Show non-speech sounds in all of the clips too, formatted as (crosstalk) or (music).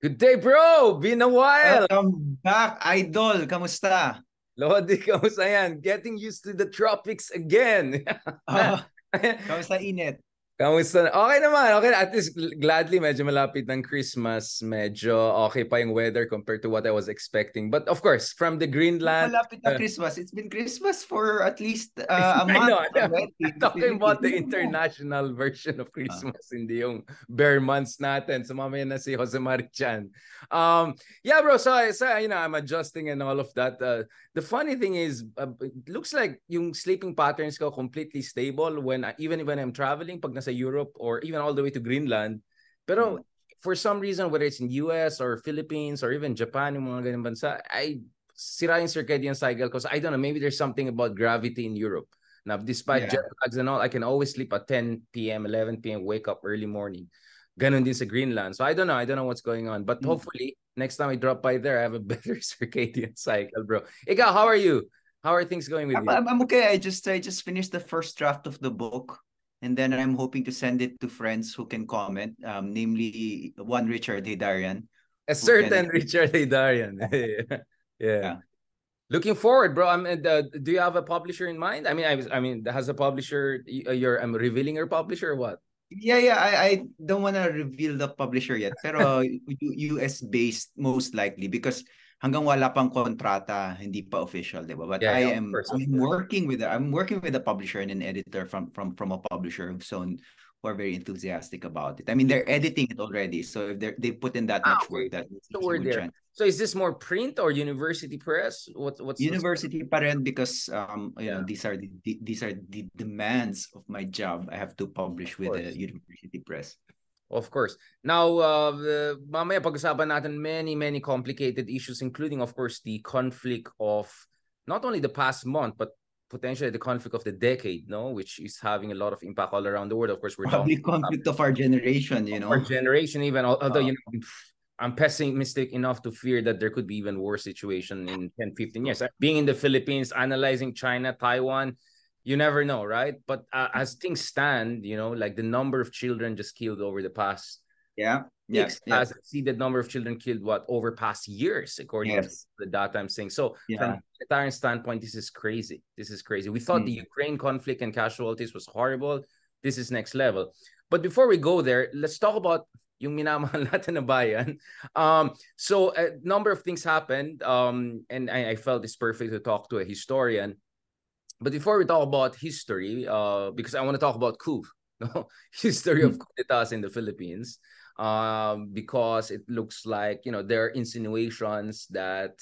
Good day, bro! Been a while! Welcome back, Idol! Kamusta? Lodi, kamusta yan? Getting used to the tropics again. (laughs) Uh, kamusta init? Kamusta? Okay naman. Okay, at least gladly medyo malapit ng Christmas. Medyo okay pa yung weather compared to what I was expecting. But of course, from the Greenland... Malapit na uh, Christmas. It's been Christmas for at least uh, (laughs) a month. I know, I'm talking about the international (laughs) version of Christmas, uh. hindi yung ber months natin. So mamaya na si Jose Mari Chan. Um, yeah, bro. So, so, you know, I'm adjusting and all of that. Uh, the funny thing is, uh, it looks like yung sleeping patterns ko completely stable when even when I'm traveling, pag nasa Europe or even all the way to Greenland. Pero mm. for some reason, whether it's in US or Philippines or even Japan, yung mga ganyan bansa, I sira yung circadian cycle because I don't know, maybe there's something about gravity in Europe. Now, despite yeah. jet lags and all, I can always sleep at 10 p.m., 11 p.m., wake up early morning. Ganon din sa Greenland. So I don't know. I don't know what's going on. But mm. hopefully, next time I drop by there, I have a (laughs) better circadian cycle, bro. Ikaw, how are you? How are things going with I'm, you? I'm okay. I just I just finished the first draft of the book and then I'm hoping to send it to friends who can comment, um, namely one Richard Heydarian. A certain can... Richard Heydarian. (laughs) yeah. yeah. Looking forward, bro. I mean, Uh, do you have a publisher in mind? I mean, I, I mean, has a publisher? Uh, you're. I'm revealing your publisher or what? Yeah, yeah. I, I don't want to reveal the publisher yet, pero (laughs) US based most likely because hanggang wala pang kontrata, hindi pa official, 'di ba? But yeah, I yeah, am I'm working with I'm working with a publisher and an editor from from from a publisher so who are very enthusiastic about it. I mean, they're editing it already, so if they they put in that ah, much work, that the word there. So is this more print or university press? What what's university pa rin because um you yeah. know these are the, these are the demands of my job. I have to publish with the university press. Of course. Now, uh, mamaya pag-usapan natin many, many complicated issues, including, of course, the conflict of not only the past month, but potentially the conflict of the decade, no, which is having a lot of impact all around the world. Of course, we're probably conflict of our generation, you know, our generation, even although uh, you know, I'm pessimistic enough to fear that there could be even worse situation in 10, 15 years. Being in the Philippines, analyzing China, Taiwan, you never know, right? But uh, as things stand, you know, like the number of children just killed over the past yeah yes yeah. as see the number of children killed what over past years according yes. to the data i'm saying so yeah. from a standpoint this is crazy this is crazy we thought mm. the ukraine conflict and casualties was horrible this is next level but before we go there let's talk about yung minamahal (laughs) natin na bayan. Um, so a number of things happened um, and I, I felt it's perfect to talk to a historian but before we talk about history, uh, because I want to talk about coup, (laughs) no? history of coup d'etats in the Philippines, um, because it looks like you know there are insinuations that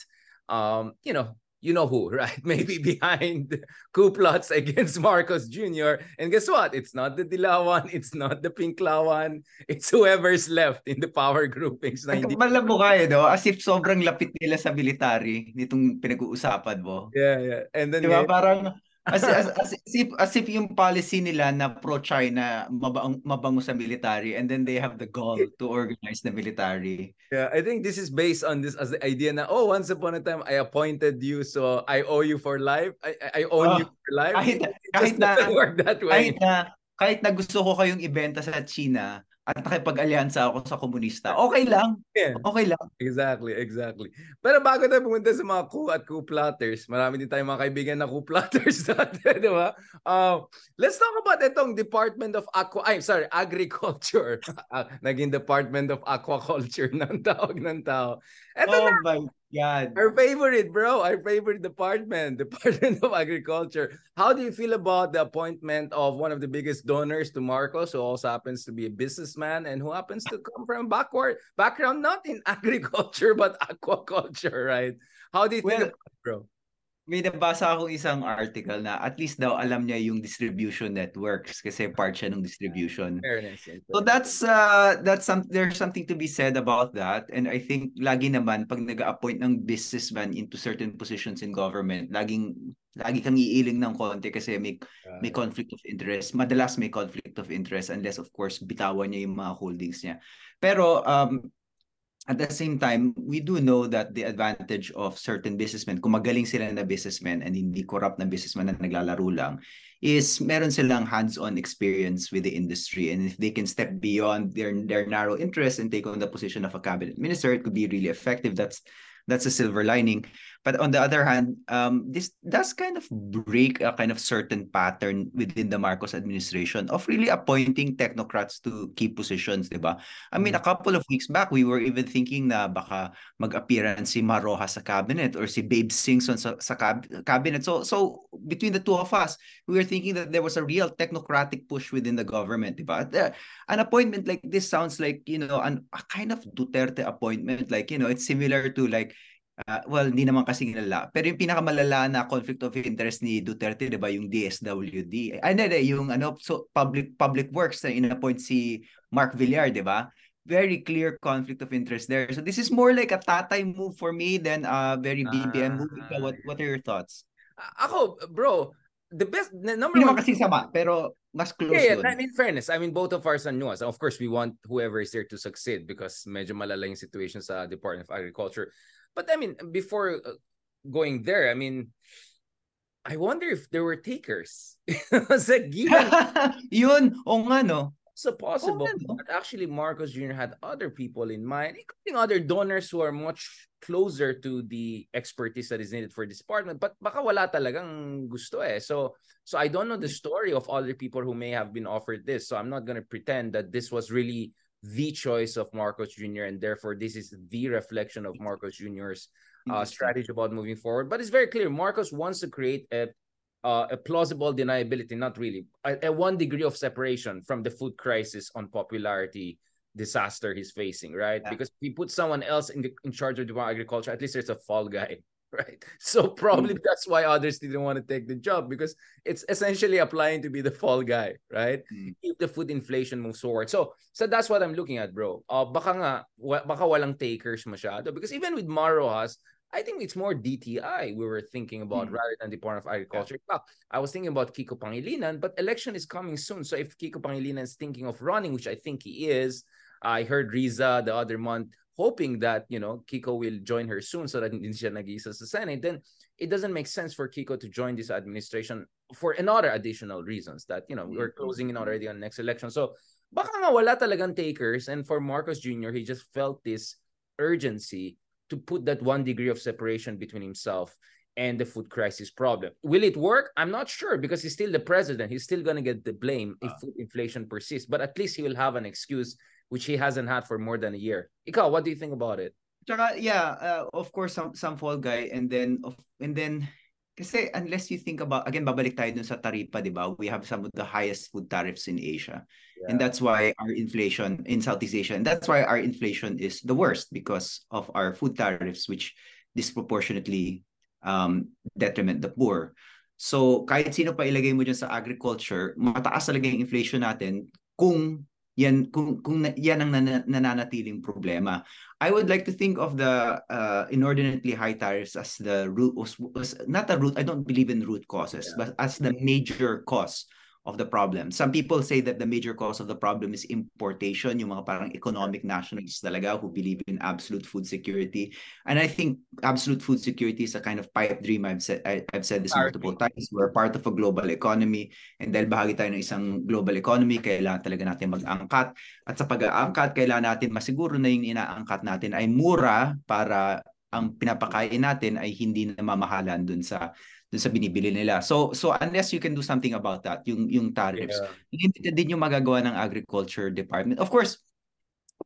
um, you know you know who, (laughs) right? Maybe behind (laughs) coup plots against Marcos Jr. And guess what? It's not the Dilawan, it's not the Pinklawan, it's whoever's left in the power groupings. Malabo kayo, no? As if sobrang lapit nila sa military nitong pinag-uusapan mo. Yeah, yeah. And then, diba, yeah, parang as, as, as, as, if, as if yung policy nila na pro-China mabang, mabango sa military and then they have the goal to organize the military. Yeah, I think this is based on this as the idea na, oh, once upon a time, I appointed you so I owe you for life. I, I own oh, you for life. Kahit, (laughs) kahit na, work that way. Kahit na, kahit na gusto ko kayong ibenta sa China, at nakipag-alyansa ako sa komunista. Okay lang. Yeah. Okay lang. Exactly, exactly. Pero bago tayo pumunta sa mga coup at coup plotters, marami din tayong mga kaibigan na coup plotters (laughs) dati, di ba? Uh, let's talk about itong Department of Aqua, ay, sorry, Agriculture. uh, (laughs) naging Department of Aquaculture (laughs) ng tawag ng tao. Ito oh na, my God. Our favorite, bro. Our favorite department, (laughs) Department of Agriculture. How do you feel about the appointment of one of the biggest donors to Marcos, who also happens to be a businessman and who happens to come from backward background, not in (laughs) agriculture but aquaculture, right? How do you well, think, it, bro? May nabasa akong isang article na at least daw alam niya yung distribution networks kasi part siya ng distribution. Fairness. So that's uh that's some there's something to be said about that and I think lagi naman pag nag-appoint ng businessman into certain positions in government, laging lagi kang iiling ng konti kasi may may conflict of interest. Madalas may conflict of interest unless of course bitawan niya yung mga holdings niya. Pero um at the same time, we do know that the advantage of certain businessmen, kung magaling sila na businessmen and hindi corrupt na businessmen na naglalaro lang, is meron silang hands-on experience with the industry. And if they can step beyond their their narrow interests and take on the position of a cabinet minister it could be really effective. That's that's a silver lining but on the other hand um, this does kind of break a kind of certain pattern within the Marcos administration of really appointing technocrats to key positions diba I mean a mm. couple of weeks back we were even thinking na baka mag-appearance si Mar Roxas sa cabinet or si Babe Singson sa, sa cab- cabinet. So so between the two of us we were thinking that there was a real technocratic push within the government diba uh, an appointment like this sounds like you know an, a kind of Duterte appointment. Like you know it's similar to like Uh, well, hindi naman kasi nilala. Pero yung pinakamalala na conflict of interest ni Duterte, 'di ba, yung DSWD. Ay, hindi, hindi, yung ano, so public public works na inappoint si Mark Villar, 'di ba? Very clear conflict of interest there. So this is more like a tatay move for me than a very BBM uh, move. What what are your thoughts? Ako, bro, the best the number Hindi one kasi sama, pero mas close yeah, yeah, in fairness, I mean both of ours are nuance. Of course, we want whoever is there to succeed because medyo malala yung situation sa Department of Agriculture. But I mean, before uh, going there, I mean, I wonder if there were takers. (laughs) Sa given. (laughs) Yun, o nga no. So possible oh, no? that actually Marcos Jr. had other people in mind, including other donors who are much closer to the expertise that is needed for this department. But baka wala talagang gusto eh. So so I don't know the story of other people who may have been offered this. So I'm not gonna pretend that this was really the choice of Marcos Jr. and therefore this is the reflection of Marcos Jr.'s uh, strategy about moving forward. But it's very clear Marcos wants to create a uh, a plausible deniability, not really, a, a, one degree of separation from the food crisis on popularity disaster he's facing, right? Yeah. Because if he put someone else in the in charge of the agriculture, at least there's a fall guy right? So probably mm. that's why others didn't want to take the job because it's essentially applying to be the fall guy, right? Mm. If the food inflation moves forward. So so that's what I'm looking at, bro. Uh, baka nga, wa- baka walang takers masyado because even with Mar Roxas, I think it's more DTI we were thinking about mm. rather than Department of Agriculture. Yeah. I was thinking about Kiko Pangilinan, but election is coming soon. So if Kiko Pangilinan is thinking of running, which I think he is, I heard Risa the other month hoping that you know Kiko will join her soon so that hindi siya nag-isa sa Senate, then it doesn't make sense for Kiko to join this administration for another additional reasons that you know we're mm-hmm. closing in already on next election. So baka nga wala talagang takers and for Marcos Jr. he just felt this urgency to put that one degree of separation between himself and the food crisis problem. Will it work? I'm not sure because he's still the president. He's still going to get the blame if ah. food inflation persists, but at least he will have an excuse which he hasn't had for more than a year. Ikaw, what do you think about it? Tsaka, yeah, uh, of course, some, some fall guy and then, of, and then, kasi unless you think about, again, babalik tayo dun sa taripa, di ba? We have some of the highest food tariffs in Asia. Yeah. And that's why our inflation in Southeast Asia, and that's why our inflation is the worst because of our food tariffs, which disproportionately um, detriment the poor. So kahit sino pa ilagay mo dyan sa agriculture, mataas talaga yung inflation natin kung yan kung kung yan ang nan- nananatiling problema. I would like to think of the uh, inordinately high tariffs as the root was, was not the root. I don't believe in root causes, yeah. but as the major cause of the problem. Some people say that the major cause of the problem is importation, yung mga parang economic nationalists talaga who believe in absolute food security. And I think absolute food security is a kind of pipe dream. I've said I, have said this multiple times. We're part of a global economy and dahil bahagi tayo ng isang global economy, kailangan talaga natin mag-angkat. At sa pag-aangkat, kailangan natin masiguro na yung inaangkat natin ay mura para ang pinapakain natin ay hindi na mamahalan dun sa dun sa binibili nila. So so unless you can do something about that, yung yung tariffs, yeah. hindi din yung magagawa ng agriculture department. Of course,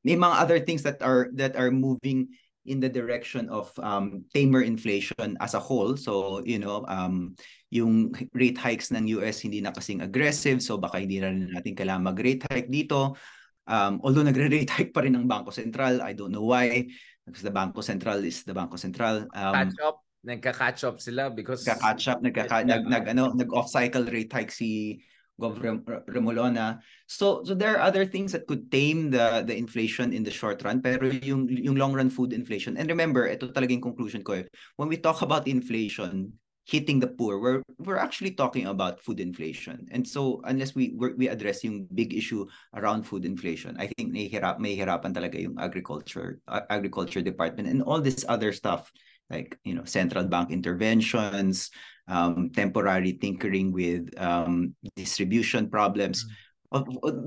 may mga other things that are that are moving in the direction of um, tamer inflation as a whole. So, you know, um, yung rate hikes ng US hindi na kasing aggressive. So, baka hindi na rin natin kailangan mag-rate hike dito. Um, although nagre-rate hike pa rin ng Bangko Sentral, I don't know why. Because the Bangko Sentral is the Bangko Sentral. Um, Catch up nagka-catch up sila because nagka-catch up nagka nag, nag ano nag-off cycle rate hike si Gov Remolona. So so there are other things that could tame the the inflation in the short run pero yung yung long run food inflation. And remember, ito talaga yung conclusion ko. Eh. When we talk about inflation hitting the poor, we're we're actually talking about food inflation. And so unless we we address yung big issue around food inflation, I think may hirap may hirapan talaga yung agriculture uh, agriculture department and all this other stuff like you know central bank interventions, um, temporary tinkering with um, distribution problems. Mm-hmm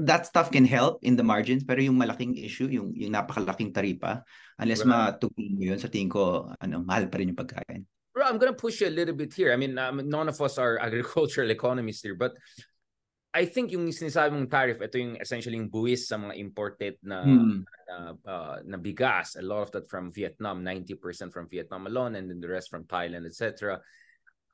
that stuff can help in the margins pero yung malaking issue yung yung napakalaking taripa unless right. matugin mo yun sa tingin ko ano mahal pa rin yung pagkain Bro, I'm gonna push you a little bit here. I mean, um, none of us are agricultural (laughs) economists here, but I think yung sinasabi mong tariff, ito yung essentially yung buwis sa mga imported na, hmm. na, uh, na bigas. A lot of that from Vietnam, 90% from Vietnam alone, and then the rest from Thailand, etc.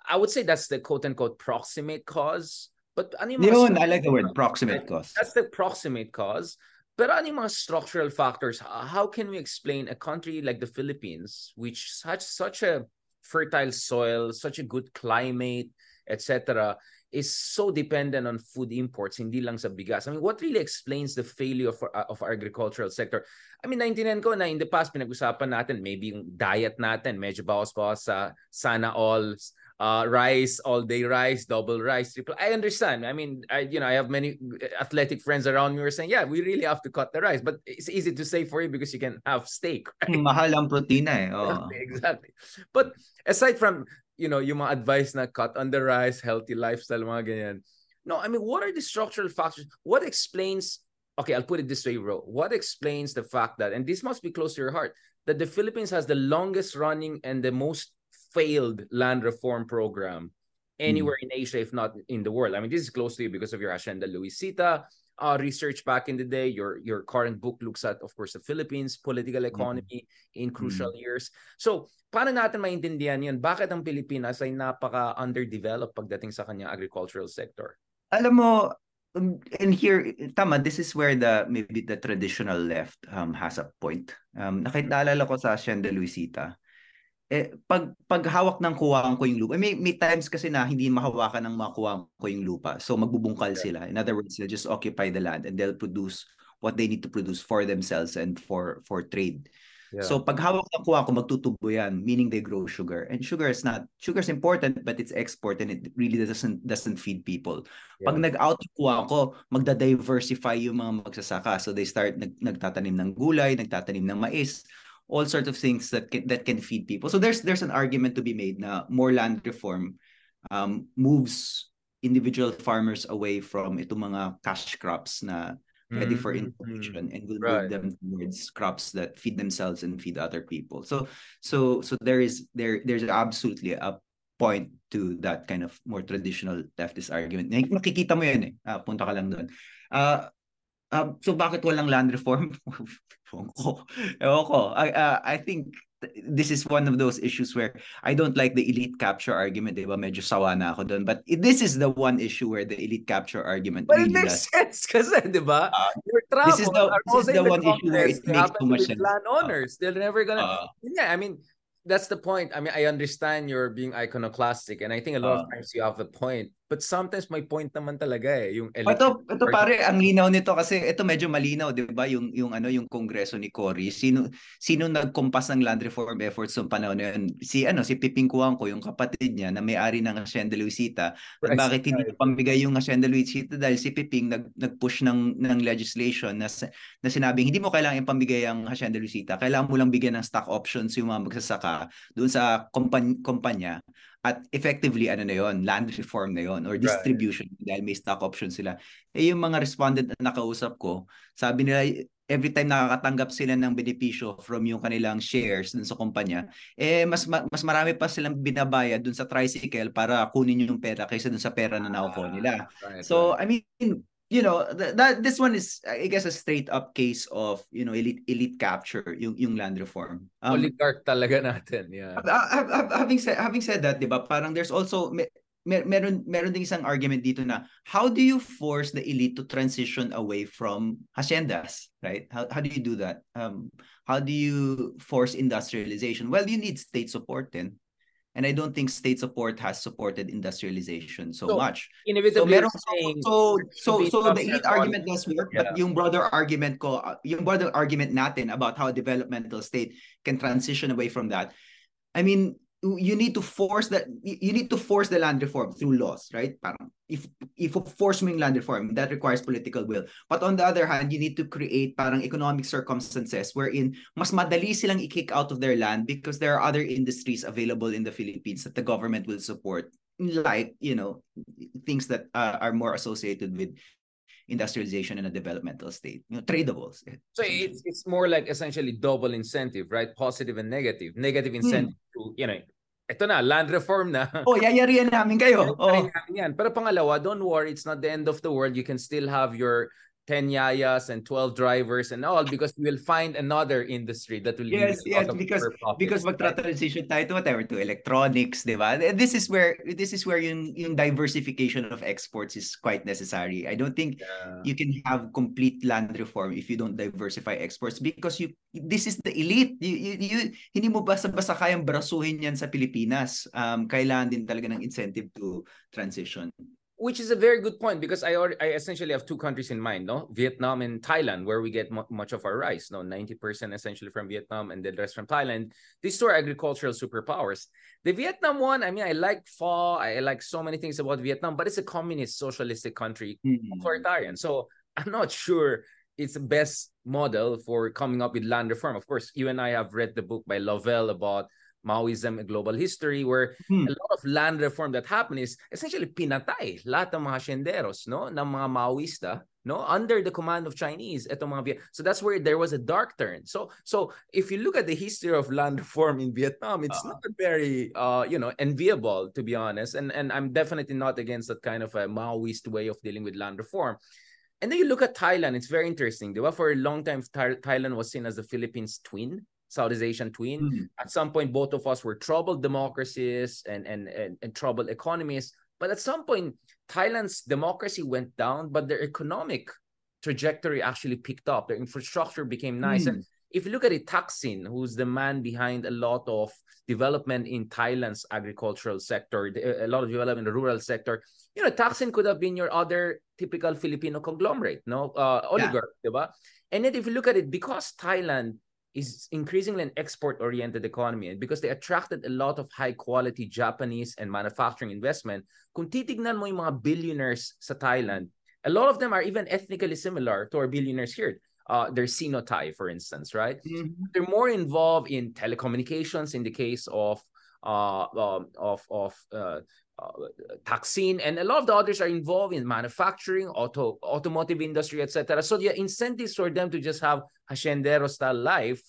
I would say that's the quote-unquote proximate cause. But ano yung Yun, I like the word proximate cause. That's the proximate cause. But ano yung mga structural factors? How can we explain a country like the Philippines, which such such a fertile soil, such a good climate, etc., is so dependent on food imports, hindi lang sa bigas. I mean, what really explains the failure of, uh, of our agricultural sector? I mean, naintindihan ko na in the past, pinag-usapan natin, maybe yung diet natin, medyo bawas-bawas sa sana all uh, rice, all day rice, double rice, triple. I understand. I mean, I you know, I have many athletic friends around me who are saying, yeah, we really have to cut the rice, but it's easy to say for you because you can have steak. Right? Mahal ang protina eh. (laughs) Oh. exactly. But aside from, you know, yung mga advice na cut on the rice, healthy lifestyle, mga ganyan. No, I mean, what are the structural factors? What explains, okay, I'll put it this way, bro. What explains the fact that, and this must be close to your heart, that the Philippines has the longest running and the most failed land reform program anywhere mm. in Asia, if not in the world. I mean, this is close to you because of your Hacienda Luisita uh, research back in the day. Your your current book looks at, of course, the Philippines political mm-hmm. economy mm. in crucial mm. years. So, paano natin maintindihan yan? Bakit ang Pilipinas ay napaka underdeveloped pagdating sa kanyang agricultural sector? Alam mo, um, and here, tama, this is where the maybe the traditional left um, has a point. Um, nakita ko sa Hacienda Luisita eh, pag paghawak ng kuwang ko yung lupa, may, may times kasi na hindi mahawakan ng mga kuwang ko yung lupa. So magbubungkal yeah. sila. In other words, they'll just occupy the land and they'll produce what they need to produce for themselves and for for trade. Yeah. So pag hawak ng kuha ko magtutubo yan, meaning they grow sugar. And sugar is not sugar is important but it's export and it really doesn't doesn't feed people. Yeah. Pag nag-out yung kuha ko, magda-diversify yung mga magsasaka. So they start nag, nagtatanim ng gulay, nagtatanim ng mais all sorts of things that can, that can feed people. So there's there's an argument to be made na more land reform um, moves individual farmers away from itong mga cash crops na ready for mm-hmm. importation and will right. move them towards crops that feed themselves and feed other people. So so so there is there there's absolutely a point to that kind of more traditional leftist argument. Nakikita mo yan eh. Uh, punta ka lang doon. Uh, uh, so bakit walang land reform? (laughs) Ewan ko. Ewan ko. I, uh, I think this is one of those issues where I don't like the elite capture argument, di ba? Medyo sawa na ako doon. But this is the one issue where the elite capture argument But really it makes does. sense kasi, di ba? Uh, this is the, this is the one issue where it makes too much sense. Landowners, uh, they're never gonna... Uh, yeah, I mean, that's the point. I mean, I understand you're being iconoclastic and I think a lot uh, of times you have the point. But sometimes may point naman talaga eh, yung Ito, ito pare, ang linaw nito kasi ito medyo malinaw, 'di ba? Yung yung ano, yung kongreso ni Cory, sino sino nagkumpas ng land reform efforts sa panahon na yun? Si ano, si Piping Kuangko, yung kapatid niya na may-ari ng Hacienda Luisita. At bakit hindi pambigay yung Hacienda Luisita dahil si Piping nag nag-push ng ng legislation na na sinabing hindi mo kailangan ipambigay ang Hacienda Luisita, kailangan mo lang bigyan ng stock options yung mga magsasaka doon sa kumpanya, kumpanya at effectively, ano na yon land reform na yon or distribution right. dahil may stock option sila. Eh yung mga respondent na nakausap ko, sabi nila every time nakakatanggap sila ng benepisyo from yung kanilang shares dun sa kumpanya, eh mas mas marami pa silang binabayad dun sa tricycle para kunin yung pera kaysa dun sa pera na nakukuha nila. Ah, right, so. I mean, you know that, that this one is I guess a straight up case of you know elite elite capture yung yung land reform. Um, Oligarch talaga natin, yeah. Having said having said that, 'di ba? Parang there's also mer meron meron ding isang argument dito na how do you force the elite to transition away from haciendas, right? How how do you do that? Um how do you force industrialization? Well, you need state support then. And I don't think state support has supported industrialization so, so much. Inevitably, so, saying, so, so, so, so the elite argument does work, yeah. but yung broader argument ko, uh, yung broader argument natin about how a developmental state can transition away from that, I mean, you need to force that you need to force the land reform through laws right? Parang if if force mo land reform that requires political will. But on the other hand you need to create parang economic circumstances wherein mas madali silang i-kick out of their land because there are other industries available in the Philippines that the government will support like you know things that uh, are more associated with industrialization in a developmental state you know tradables so it's, it's more like essentially double incentive right positive and negative negative hmm. incentive hmm. to you know ito na, land reform na. (laughs) Oh, yayarihan namin kayo. Oh. Yan. Pero pangalawa, don't worry, it's not the end of the world. You can still have your 10 yayas and 12 drivers and all (laughs) because we will find another industry that will yes yes because because magtra-transition tayo to whatever to electronics di ba? This is where this is where yung yung diversification of exports is quite necessary. I don't think yeah. you can have complete land reform if you don't diversify exports because you this is the elite. You, you, you hindi mo basta-basta kayang brasuhin yan sa Pilipinas. Um kailangan din talaga ng incentive to transition which is a very good point because I already, I essentially have two countries in mind, no, Vietnam and Thailand, where we get much of our rice, no, ninety percent essentially from Vietnam and the rest from Thailand. These two are agricultural superpowers. The Vietnam one, I mean, I like Pho, I like so many things about Vietnam, but it's a communist socialistic country, mm-hmm. authoritarian. So I'm not sure it's the best model for coming up with land reform. Of course, you and I have read the book by Lovell about Maoism and global history where hmm. a lot of land reform that happened is essentially pinatay lahat ng mga syenderos no ng mga Maoista no under the command of Chinese etong mga so that's where there was a dark turn. So so if you look at the history of land (laughs) reform in Vietnam it's uh, not very uh you know enviable to be honest and and I'm definitely not against that kind of a Maoist way of dealing with land reform. And then you look at Thailand it's very interesting for a long time Thailand was seen as the Philippines twin Southeast Asian twin. Mm-hmm. At some point, both of us were troubled democracies and, and, and, and troubled economies. But at some point, Thailand's democracy went down, but their economic trajectory actually picked up. Their infrastructure became nice. Mm. And if you look at it, Thaksin, who's the man behind a lot of development in Thailand's agricultural sector, a lot of development in the rural sector, you know, Thaksin could have been your other typical Filipino conglomerate, no, uh, oligarch, yeah. And then if you look at it, because Thailand is increasingly an export-oriented economy. And because they attracted a lot of high-quality Japanese and manufacturing investment, kung titignan mo yung mga billionaires sa Thailand, a lot of them are even ethnically similar to our billionaires here. Uh, they're Sino-Thai, for instance, right? Mm-hmm. They're more involved in telecommunications in the case of uh, um, of of uh, uh, and a lot of the others are involved in manufacturing, auto automotive industry, etc. So the incentives for them to just have haciendero style life,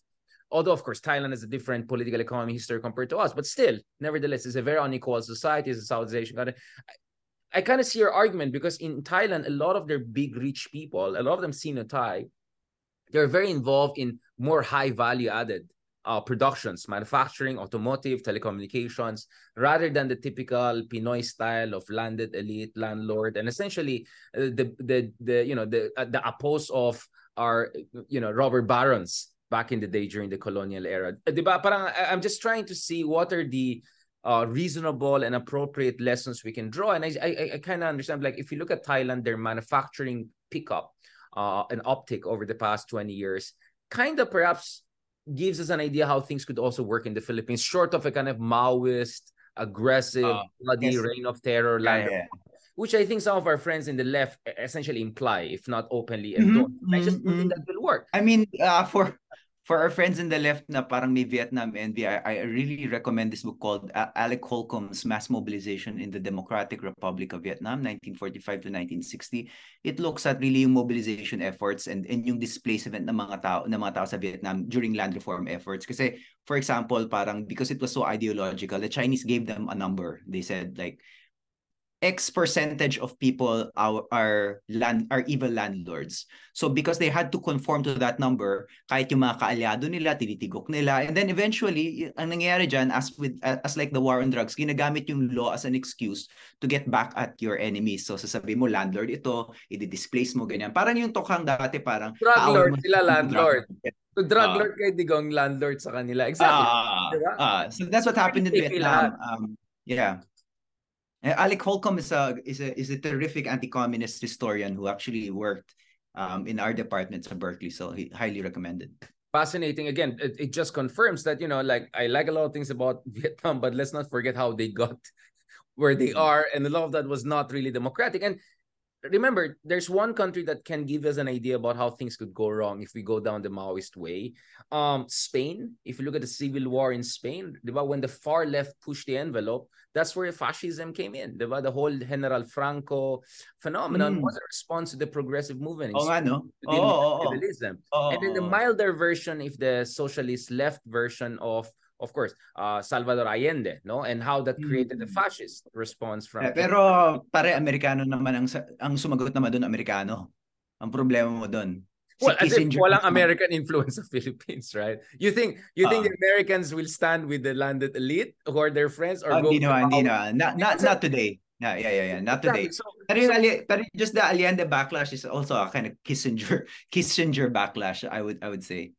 although of course Thailand has a different political economy history compared to us, but still, nevertheless, it's a very unequal society. It's a Southeast Asian country. I, I kind of see your argument because in Thailand, a lot of their big rich people, a lot of them Sino Thai, they're very involved in more high value added uh, productions, manufacturing, automotive, telecommunications, rather than the typical Pinoy style of landed elite landlord, and essentially uh, the the the you know the uh, the oppose of our you know robber barons back in the day during the colonial era. Uh, I'm just trying to see what are the uh, reasonable and appropriate lessons we can draw. And I I, I kind of understand like if you look at Thailand, their manufacturing pickup, uh, an uptick over the past 20 years, kind of perhaps gives us an idea how things could also work in the Philippines, short of a kind of Maoist, aggressive, uh, bloody yes. reign of terror yeah, yeah. which I think some of our friends in the left essentially imply, if not openly, mm-hmm. I just mm-hmm. don't think that will work. I mean, uh, for for our friends in the left na parang may Vietnam envy, I, I really recommend this book called uh, Alec Holcomb's Mass Mobilization in the Democratic Republic of Vietnam, 1945 to 1960. It looks at really yung mobilization efforts and, and yung displacement ng mga tao ng mga tao sa Vietnam during land reform efforts. Kasi, for example, parang because it was so ideological, the Chinese gave them a number. They said like, X percentage of people are, are land are evil landlords. So because they had to conform to that number, kahit yung mga kaalyado nila, tinitigok nila, and then eventually, ang nangyayari dyan, as with as like the war on drugs, ginagamit yung law as an excuse to get back at your enemies. So sasabihin mo, landlord ito, i-displace mo, ganyan. Parang yung tokhang dati, parang... Drug lord sila, landlord. So drug uh, lord kay digong landlord sa kanila. Exactly. Uh, diba? uh, so that's what happened in Vietnam. Um, yeah. Uh, Alec Holcombe is a is a is a terrific anti-communist historian who actually worked um, in our departments at Berkeley, so he highly recommended. fascinating. Again, it, it just confirms that you know, like I like a lot of things about (laughs) Vietnam, but let's not forget how they got (laughs) where they mm-hmm. are, and a lot of that was not really democratic. And remember, there's one country that can give us an idea about how things could go wrong if we go down the Maoist way. Um, Spain. If you look at the civil war in Spain, when the far left pushed the envelope, that's where fascism came in. The whole General Franco phenomenon mm. was a response to the progressive movement. Oh, ano? Oh, oh, oh. oh, And then the milder version, if the socialist left version of of course, uh, Salvador Allende, no? And how that created the mm. fascist response from... Eh, pero pare Amerikano naman ang ang sumagot naman doon Amerikano. Ang problema mo doon. Si well, as if walang American influence sa (laughs) Philippines, right? You think you uh, think the Americans will stand with the landed elite who are their friends or uh, go hindi naman, hindi naman. Not, not, not today. Yeah, yeah, yeah, yeah. Not today. So, pero, yung, so, pero just the Allende backlash is also a kind of Kissinger (laughs) Kissinger backlash, I would I would say.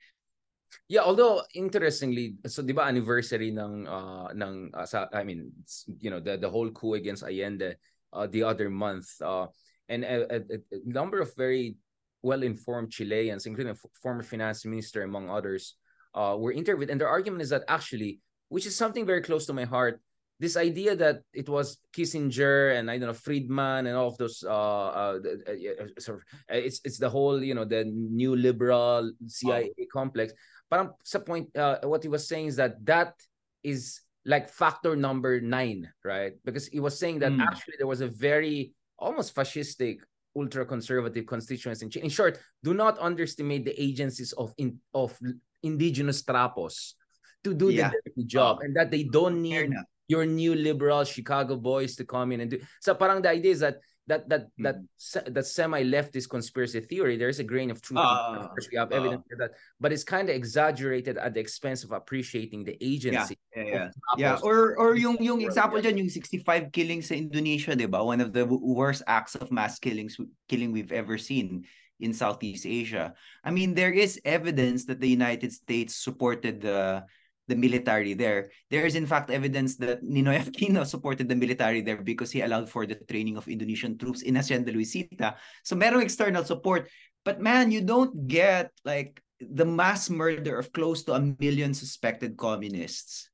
Yeah, although interestingly, so 'di ba anniversary ng uh ng uh, sa, I mean, you know, the the whole coup against Allende uh the other month uh and a, a, a number of very well-informed Chileans, including a former finance minister among others, uh were interviewed and their argument is that actually, which is something very close to my heart, this idea that it was Kissinger and I don't know Friedman and all of those uh, uh, uh sort of it's it's the whole you know the neoliberal CIA oh. complex parang sa point, uh, what he was saying is that that is like factor number nine, right? Because he was saying that mm. actually there was a very almost fascistic ultra-conservative constituency. In in short, do not underestimate the agencies of in, of indigenous trapos to do yeah. the job and that they don't need your neoliberal Chicago boys to come in and do. So parang the idea is that that that mm. that that semi-leftist conspiracy theory there is a grain of truth uh, of course we have uh, evidence for that but it's kind of exaggerated at the expense of appreciating the agency yeah yeah. Yeah, yeah. or or yung yung example dyan yung 65 killings sa Indonesia di ba? One of the worst acts of mass killings killing we've ever seen in Southeast Asia. I mean there is evidence that the United States supported the the military there. There is in fact evidence that Ninoy (laughs) Aquino supported the military there because he allowed for the training of Indonesian troops in Hacienda Luisita. So merong external support. But man, you don't get like the mass murder of close to a million suspected communists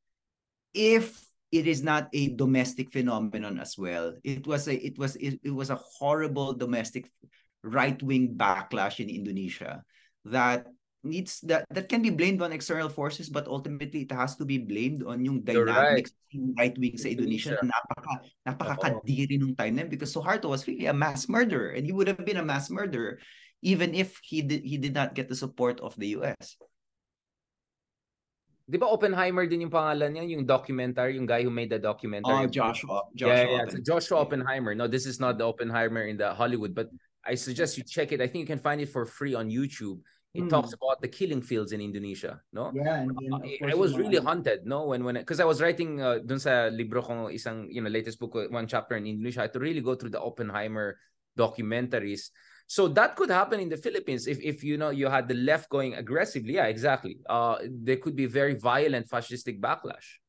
if it is not a domestic phenomenon as well. It was a it was it, it was a horrible domestic right-wing backlash in Indonesia that needs that that can be blamed on external forces but ultimately it has to be blamed on yung dynamics right. right wing sa Indonesia na napaka napakakadiri nung time na because Suharto was really a mass murderer and he would have been a mass murderer even if he did he did not get the support of the US. Di ba Oppenheimer din yung pangalan niya, yung documentary, yung guy who made the documentary? Oh, Joshua. Joshua yeah, yeah. So Joshua Oppenheimer. No, this is not the Oppenheimer in the Hollywood, but I suggest you check it. I think you can find it for free on YouTube. It mm. talks about the killing fields in Indonesia, no? Yeah, and then, uh, I was really haunted, no, when when because I was writing uh, dun sa libro kong isang you know latest book, uh, one chapter in Indonesia. I had to really go through the Oppenheimer documentaries. So that could happen in the Philippines if if you know you had the left going aggressively. Yeah, exactly. Uh, there could be very violent fascistic backlash.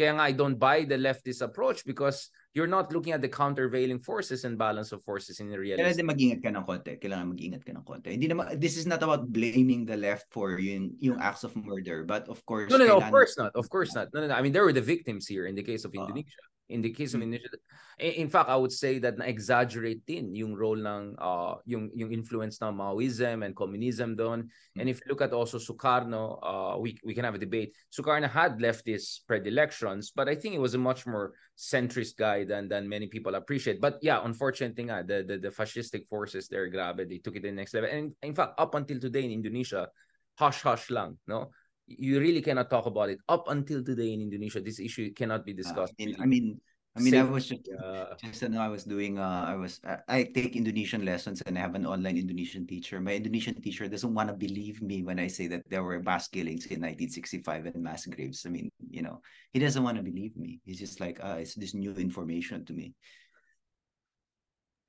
Kaya nga I don't buy the leftist approach because you're not looking at the countervailing forces and balance of forces in the reality. Kailangan mag-ingat ka ng konti. Kailangan mag-ingat ka ng konti. Hindi naman, this is not about blaming the left for yung, yung acts of murder. But of course, no, no, no, of course not. Of course not. No, no, no. I mean, there were the victims here in the case of uh, Indonesia. In the case of mm-hmm. Indonesia, in fact, I would say that na-exaggerate din yung role ng uh, yung yung influence ng Maoism and communism doon. And if you look at also Sukarno, uh, we we can have a debate. Sukarno had leftist predilections, but I think he was a much more centrist guy than than many people appreciate. But yeah, unfortunately nga, the, the the fascistic forces there, grabe, they took it to the next level. And in fact, up until today in Indonesia, hush hush lang, no? You really cannot talk about it up until today in Indonesia. This issue cannot be discussed. Uh, I mean, I mean, I was just, uh, just I was doing, uh, I was, I, I take Indonesian lessons and I have an online Indonesian teacher. My Indonesian teacher doesn't want to believe me when I say that there were mass killings in 1965 and mass graves. I mean, you know, he doesn't want to believe me. He's just like, uh, it's this new information to me.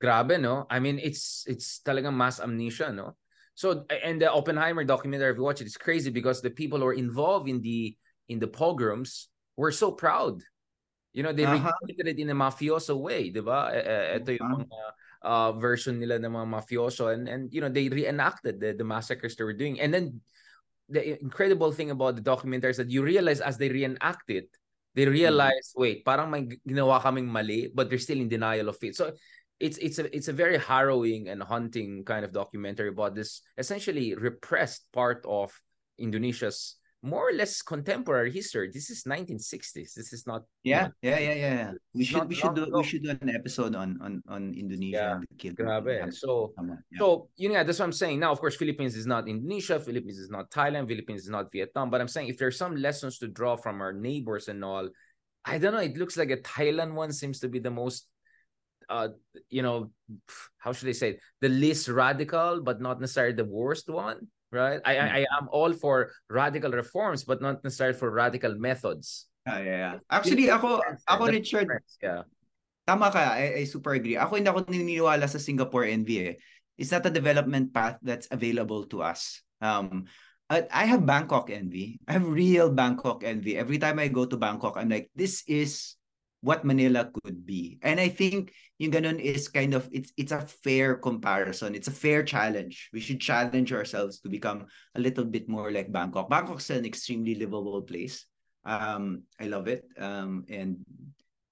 Grabe, no? I mean, it's it's talagang mass amnesia, no? So and the Oppenheimer documentary, if you watch it, it's crazy because the people who are involved in the in the pogroms were so proud. You know, they uh-huh. recreated it in a mafioso way, di ba? Ito yung mga uh, version nila ng mga mafioso and and you know, they reenacted the, the massacres they were doing. And then the incredible thing about the documentary is that you realize as they reenact it, they mm-hmm. realize, mm-hmm. wait, parang may ginawa kaming mali, but they're still in denial of it. So it's it's a it's a very harrowing and haunting kind of documentary about this essentially repressed part of Indonesia's more or less contemporary history. This is 1960s. This is not. Yeah, you know, yeah, yeah, yeah. We should we should do ago. we should do an episode on on on Indonesia. Yeah, grabe. So yeah. so you know that's what I'm saying. Now, of course, Philippines is not Indonesia. Philippines is not Thailand. Philippines is not Vietnam. But I'm saying if there's some lessons to draw from our neighbors and all, I don't know. It looks like a Thailand one seems to be the most uh you know how should I say it? the least radical but not necessarily the worst one right? I, I, I am all for radical reforms, but not necessarily for radical methods. Ah, yeah, yeah. Actually, ako, ako Richard, yeah. tama ka, I, I super agree. Ako hindi ako naniniwala sa Singapore NV eh. It's not a development path that's available to us. Um, I have Bangkok envy. I have real Bangkok envy. Every time I go to Bangkok, I'm like, this is what Manila could be. And I think yung ganun is kind of it's it's a fair comparison. It's a fair challenge. We should challenge ourselves to become a little bit more like Bangkok. Bangkok's an extremely livable place. Um, I love it. Um, and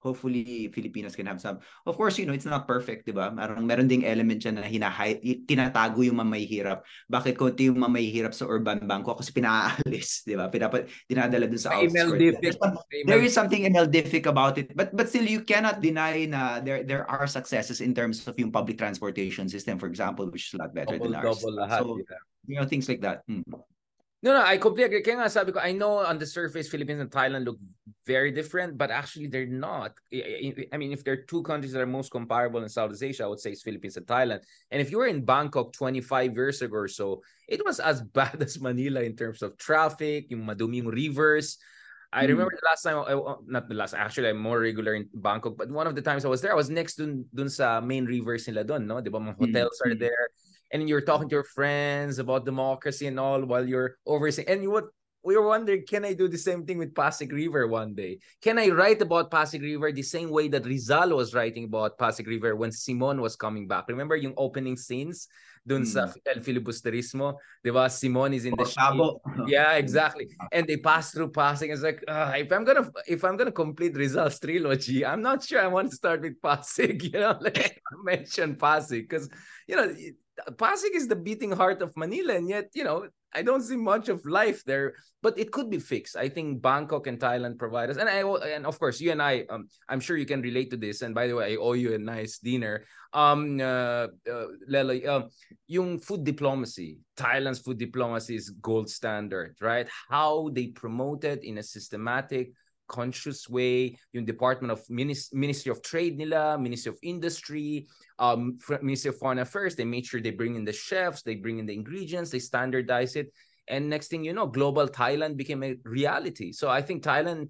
hopefully Filipinas can have some. Of course, you know, it's not perfect, di ba? Meron, meron ding element dyan na hinahay, tinatago yung mamahihirap. Bakit konti yung mamahihirap sa urban banko? Kasi pinaalis, di ba? Pinapa, dinadala dun sa outskirts. There is something MLDific about it. But but still, you cannot deny na there there are successes in terms of yung public transportation system, for example, which is a lot better double, than ours. Double lahat, so, yeah. you know, things like that. Hmm. No, no, I completely agree. Kaya nga sabi ko, I know on the surface, Philippines and Thailand look very different, but actually they're not. I mean, if there are two countries that are most comparable in Southeast Asia, I would say it's Philippines and Thailand. And if you were in Bangkok 25 years ago or so, it was as (laughs) bad as Manila in terms of traffic, yung maduming rivers. I hmm. remember the last time, I, not the last, actually, I'm more regular in Bangkok, but one of the times I was there, I was next dun, dun sa main rivers nila dun, no? Di ba, mga hotels mm-hmm. are there and you're talking to your friends about democracy and all while you're overseeing and you would we were wondering can I do the same thing with Pasig River one day? Can I write about Pasig River the same way that Rizal was writing about Pasig River when Simoun was coming back? Remember yung opening scenes dun mm. sa hmm. El Filibusterismo? Di ba? Simoun is in the ship. Yeah, exactly. And they pass through Pasig. It's like, uh, if I'm gonna if I'm gonna complete Rizal's trilogy, I'm not sure I want to start with Pasig. (laughs) You know, like (laughs) mention Pasig because you know Pasig is the beating heart of Manila, and yet, you know, I don't see much of life there. But it could be fixed. I think Bangkok and Thailand provide us, and I and of course you and I. Um, I'm sure you can relate to this. And by the way, I owe you a nice dinner. Um, uh, uh Lelo, uh, yung food diplomacy, Thailand's food diplomacy is gold standard, right? How they promote it in a systematic conscious way yung Department of Minis- Ministry of Trade nila, Ministry of Industry, um, Ministry of Foreign Affairs, they made sure they bring in the chefs, they bring in the ingredients, they standardize it. And next thing you know, global Thailand became a reality. So I think Thailand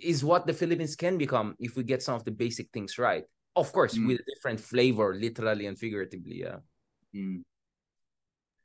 is what the Philippines can become if we get some of the basic things right. Of course, mm. with a different flavor, literally and figuratively. Yeah. Mm.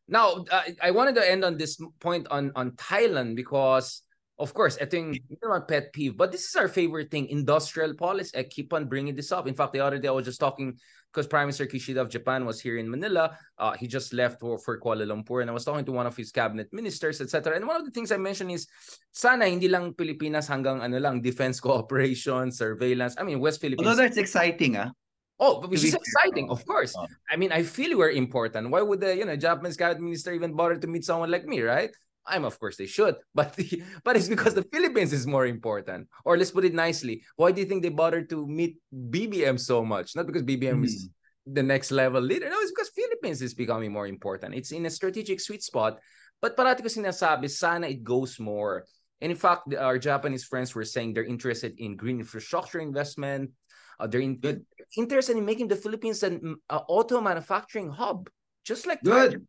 Now, uh, I wanted to end on this point on on Thailand because of course, ito yung, know, pet peeve. But this is our favorite thing, industrial policy. I keep on bringing this up. In fact, the other day I was just talking because Prime Minister Kishida of Japan was here in Manila. Uh, he just left for, for Kuala Lumpur and I was talking to one of his cabinet ministers, etc. And one of the things I mentioned is, sana hindi lang Pilipinas hanggang ano lang, defense (laughs) cooperation, surveillance. I mean, West Philippines. Although that's exciting, ah. Oh, which is exciting, of course. Oh. I mean, I feel we're important. Why would the you know Japanese cabinet minister even bother to meet someone like me, right? I'm of course they should, (laughs) but the, but it's because the Philippines is more important. Or let's put it nicely, why do you think they bothered to meet BBM so much? Not because BBM mm. is the next level leader. No, it's because Philippines is becoming more important. It's in a strategic sweet spot. But parati ko sinasabi, sana it goes more. And in fact, our Japanese friends were saying they're interested in green infrastructure investment. Uh, they're in, interested in making the Philippines an uh, auto manufacturing hub, just like Good.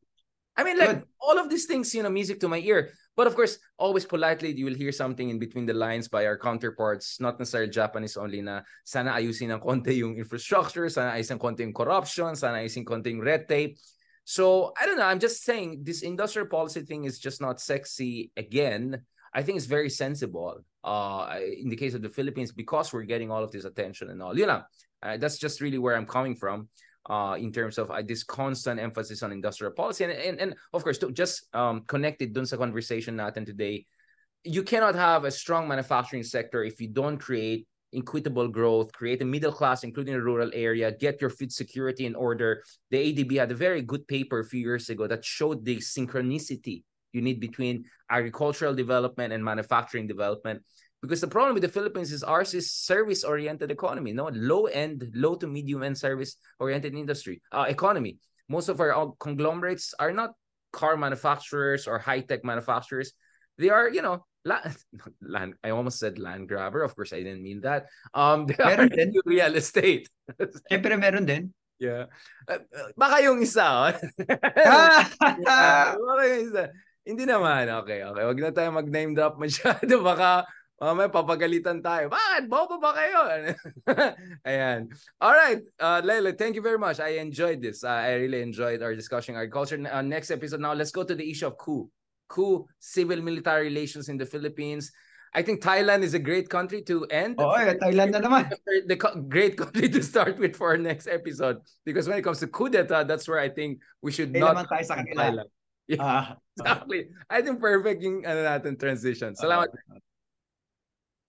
I mean, like Good. all of these things, you know, music to my ear. But of course, always politely, you will hear something in between the lines by our counterparts, not necessarily Japanese only na sana ayusin ng konti yung infrastructure, sana ayusin konti yung corruption, sana ayusin konti yung red tape. So, I don't know. I'm just saying this industrial policy thing is just not sexy again. I think it's very sensible uh, in the case of the Philippines because we're getting all of this attention and all. You know, uh, that's just really where I'm coming from. Uh, in terms of uh, this constant emphasis on industrial policy. And, and, and of course, to just um, connected dun sa conversation natin today, you cannot have a strong manufacturing sector if you don't create equitable growth, create a middle class, including the rural area, get your food security in order. The ADB had a very good paper a few years ago that showed the synchronicity you need between agricultural development and manufacturing development. Because the problem with the Philippines is ours is service-oriented economy, no low-end, low to medium-end service-oriented industry uh, economy. Most of our conglomerates are not car manufacturers or high-tech manufacturers. They are, you know, land, (laughs) land I almost said land grabber. Of course, I didn't mean that. Um, they meron are (laughs) real estate. Siyempre meron din. Yeah. Uh, baka yung isa. Oh. (laughs) yeah, baka yung isa. Hindi naman. Okay, okay. Huwag na tayo mag-name drop masyado. Baka may papagalitan tayo. Bakit? Bobo ba kayo? (laughs) Ayan. All right. Uh, Lele, thank you very much. I enjoyed this. Uh, I really enjoyed our discussion agriculture. Uh, next episode now, let's go to the issue of coup. Coup, civil military relations in the Philippines. I think Thailand is a great country to end. Oh, yeah, Thailand na naman. (laughs) The great country to start with for our next episode. Because when it comes to coup d'etat, that's where I think we should Kaya not... tayo sa kanila. Thailand. (laughs) Yeah, uh, exactly. I think perfect yung ano natin transition. Salamat. Uh,